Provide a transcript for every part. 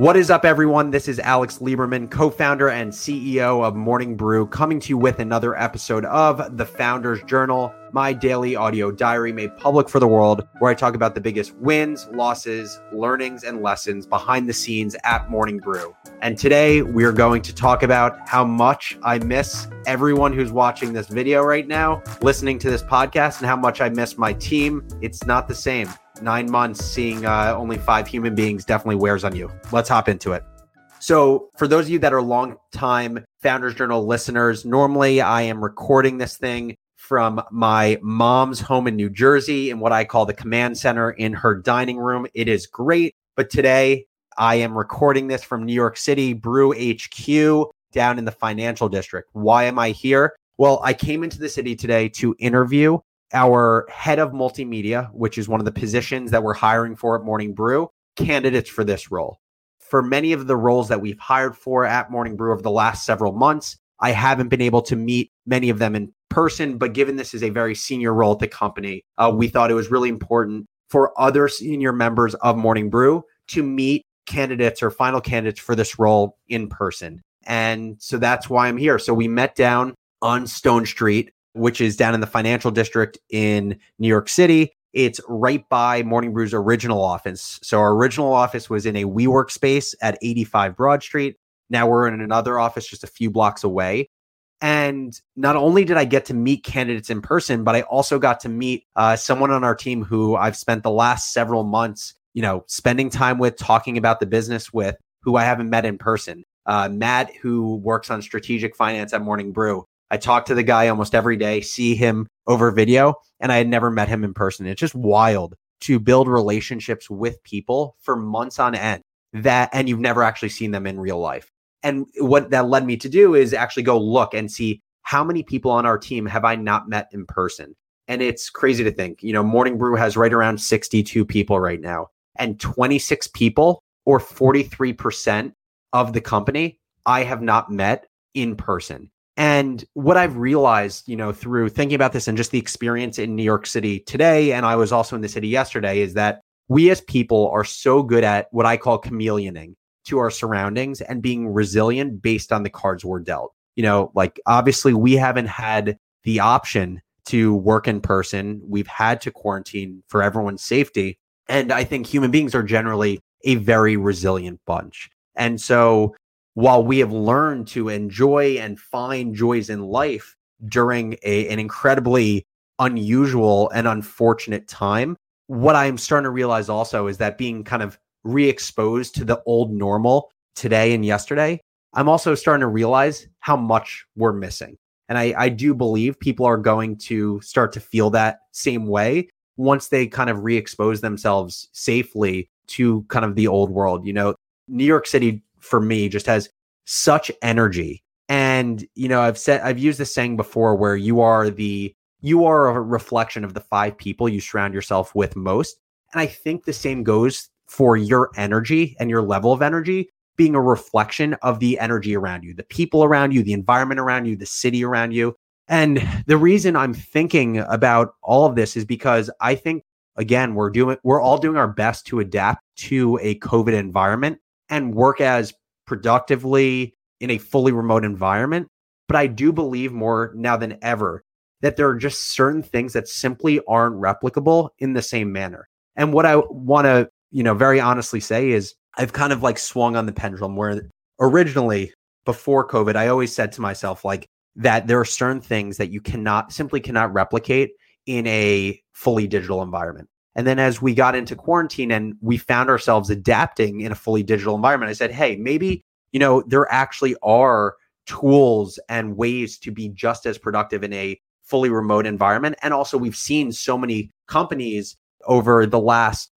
What is up, everyone? This is Alex Lieberman, co founder and CEO of Morning Brew, coming to you with another episode of The Founders Journal, my daily audio diary made public for the world, where I talk about the biggest wins, losses, learnings, and lessons behind the scenes at Morning Brew. And today we are going to talk about how much I miss everyone who's watching this video right now, listening to this podcast, and how much I miss my team. It's not the same nine months seeing uh, only five human beings definitely wears on you. Let's hop into it. So, for those of you that are long time Founders Journal listeners, normally I am recording this thing from my mom's home in New Jersey in what I call the command center in her dining room. It is great. But today I am recording this from New York City, Brew HQ down in the financial district. Why am I here? Well, I came into the city today to interview our head of multimedia, which is one of the positions that we're hiring for at Morning Brew, candidates for this role. For many of the roles that we've hired for at Morning Brew over the last several months, I haven't been able to meet many of them in person, but given this is a very senior role at the company, uh, we thought it was really important for other senior members of Morning Brew to meet candidates or final candidates for this role in person. And so that's why I'm here. So we met down on Stone Street which is down in the financial district in New York City. It's right by Morning Brew's original office. So our original office was in a WeWork space at 85 Broad Street. Now we're in another office just a few blocks away. And not only did I get to meet candidates in person, but I also got to meet uh, someone on our team who I've spent the last several months, you know, spending time with, talking about the business with, who I haven't met in person. Uh, Matt, who works on strategic finance at Morning Brew, I talk to the guy almost every day, see him over video, and I had never met him in person. It's just wild to build relationships with people for months on end that and you've never actually seen them in real life. And what that led me to do is actually go look and see how many people on our team have I not met in person. And it's crazy to think, you know, Morning Brew has right around 62 people right now, and 26 people or 43% of the company I have not met in person. And what I've realized, you know, through thinking about this and just the experience in New York City today, and I was also in the city yesterday, is that we as people are so good at what I call chameleoning to our surroundings and being resilient based on the cards we're dealt. You know, like obviously we haven't had the option to work in person. We've had to quarantine for everyone's safety. And I think human beings are generally a very resilient bunch. And so while we have learned to enjoy and find joys in life during a, an incredibly unusual and unfortunate time, what I'm starting to realize also is that being kind of re exposed to the old normal today and yesterday, I'm also starting to realize how much we're missing. And I, I do believe people are going to start to feel that same way once they kind of re expose themselves safely to kind of the old world. You know, New York City for me just has such energy. And, you know, I've said, I've used this saying before where you are the, you are a reflection of the five people you surround yourself with most. And I think the same goes for your energy and your level of energy being a reflection of the energy around you, the people around you, the environment around you, the city around you. And the reason I'm thinking about all of this is because I think again, we're doing we're all doing our best to adapt to a COVID environment and work as productively in a fully remote environment. But I do believe more now than ever that there are just certain things that simply aren't replicable in the same manner. And what I want to, you know, very honestly say is I've kind of like swung on the pendulum where originally before COVID, I always said to myself, like, that there are certain things that you cannot simply cannot replicate in a fully digital environment. And then as we got into quarantine and we found ourselves adapting in a fully digital environment, I said, hey, maybe, you know, there actually are tools and ways to be just as productive in a fully remote environment. And also, we've seen so many companies over the last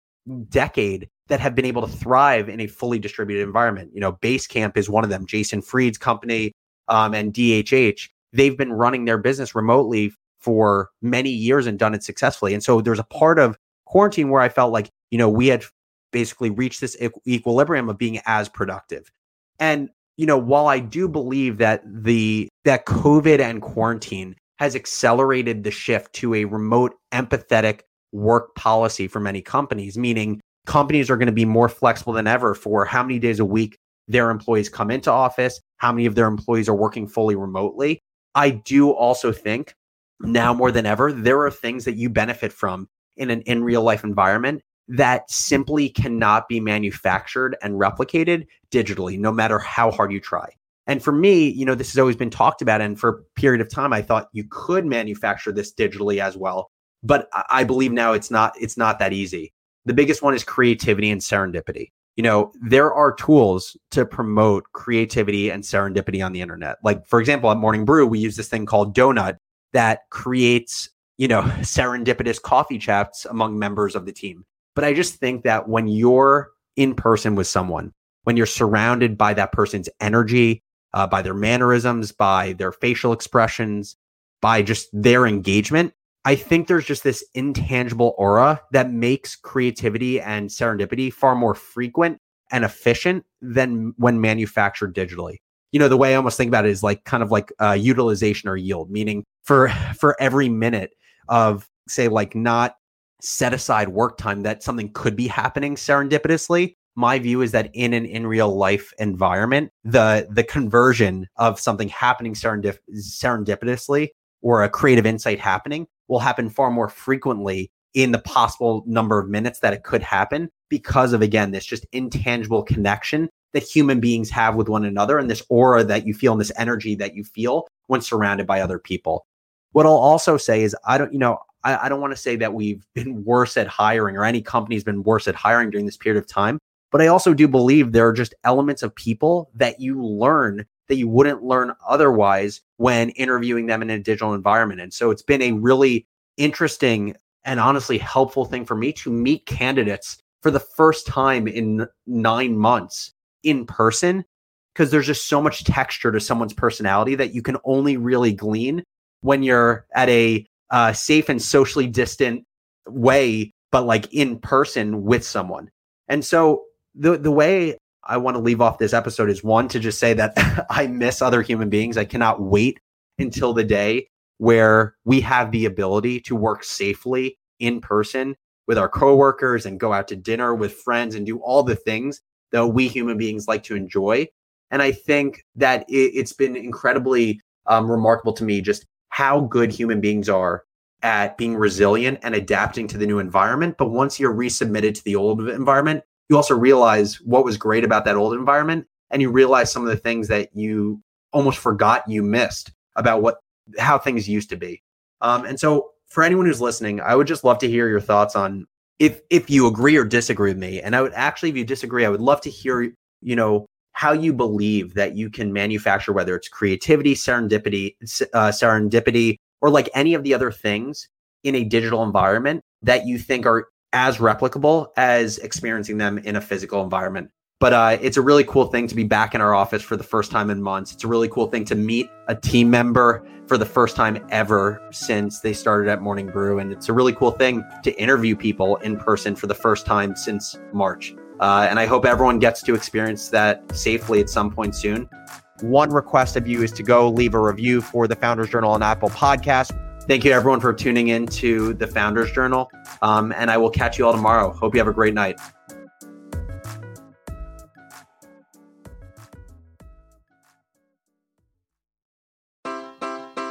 decade that have been able to thrive in a fully distributed environment. You know, Basecamp is one of them, Jason Fried's company um, and DHH. They've been running their business remotely for many years and done it successfully. And so there's a part of quarantine where I felt like, you know, we had basically reached this equilibrium of being as productive. And, you know, while I do believe that the that COVID and quarantine has accelerated the shift to a remote empathetic work policy for many companies, meaning companies are going to be more flexible than ever for how many days a week their employees come into office, how many of their employees are working fully remotely. I do also think now more than ever, there are things that you benefit from in an in real life environment that simply cannot be manufactured and replicated digitally, no matter how hard you try. And for me, you know, this has always been talked about. And for a period of time, I thought you could manufacture this digitally as well. But I believe now it's not, it's not that easy. The biggest one is creativity and serendipity. You know, there are tools to promote creativity and serendipity on the internet. Like, for example, at Morning Brew, we use this thing called Donut that creates, you know, serendipitous coffee chats among members of the team. But I just think that when you're in person with someone, when you're surrounded by that person's energy, uh, by their mannerisms, by their facial expressions, by just their engagement, I think there's just this intangible aura that makes creativity and serendipity far more frequent and efficient than when manufactured digitally. You know, the way I almost think about it is like kind of like uh, utilization or yield, meaning for for every minute of say like not set aside work time that something could be happening serendipitously. My view is that in an in real life environment, the the conversion of something happening serendip- serendipitously or a creative insight happening will happen far more frequently in the possible number of minutes that it could happen because of again this just intangible connection that human beings have with one another and this aura that you feel and this energy that you feel when surrounded by other people. What I'll also say is I don't, you know, I, I don't want to say that we've been worse at hiring or any company's been worse at hiring during this period of time. But I also do believe there are just elements of people that you learn that you wouldn't learn otherwise when interviewing them in a digital environment. And so it's been a really interesting and honestly helpful thing for me to meet candidates for the first time in nine months in person because there's just so much texture to someone's personality that you can only really glean when you're at a uh, safe and socially distant way, but like in person with someone. And so the the way I want to leave off this episode is one to just say that I miss other human beings. I cannot wait until the day where we have the ability to work safely in person with our coworkers and go out to dinner with friends and do all the things that we human beings like to enjoy. And I think that it, has been incredibly um, remarkable to me just how good human beings are at being resilient and adapting to the new environment. But once you're resubmitted to the old environment, you also realize what was great about that old environment. And you realize some of the things that you almost forgot you missed about what how things used to be. Um, and so for anyone who's listening, I would just love to hear your thoughts on if if you agree or disagree with me. And I would actually, if you disagree, I would love to hear, you know, how you believe that you can manufacture whether it's creativity, serendipity, uh, serendipity, or like any of the other things in a digital environment that you think are as replicable as experiencing them in a physical environment. But uh, it's a really cool thing to be back in our office for the first time in months. It's a really cool thing to meet a team member for the first time ever since they started at Morning Brew. And it's a really cool thing to interview people in person for the first time since March. Uh, and I hope everyone gets to experience that safely at some point soon. One request of you is to go leave a review for the Founders Journal on Apple Podcast. Thank you, everyone, for tuning in to the Founders Journal. Um, and I will catch you all tomorrow. Hope you have a great night.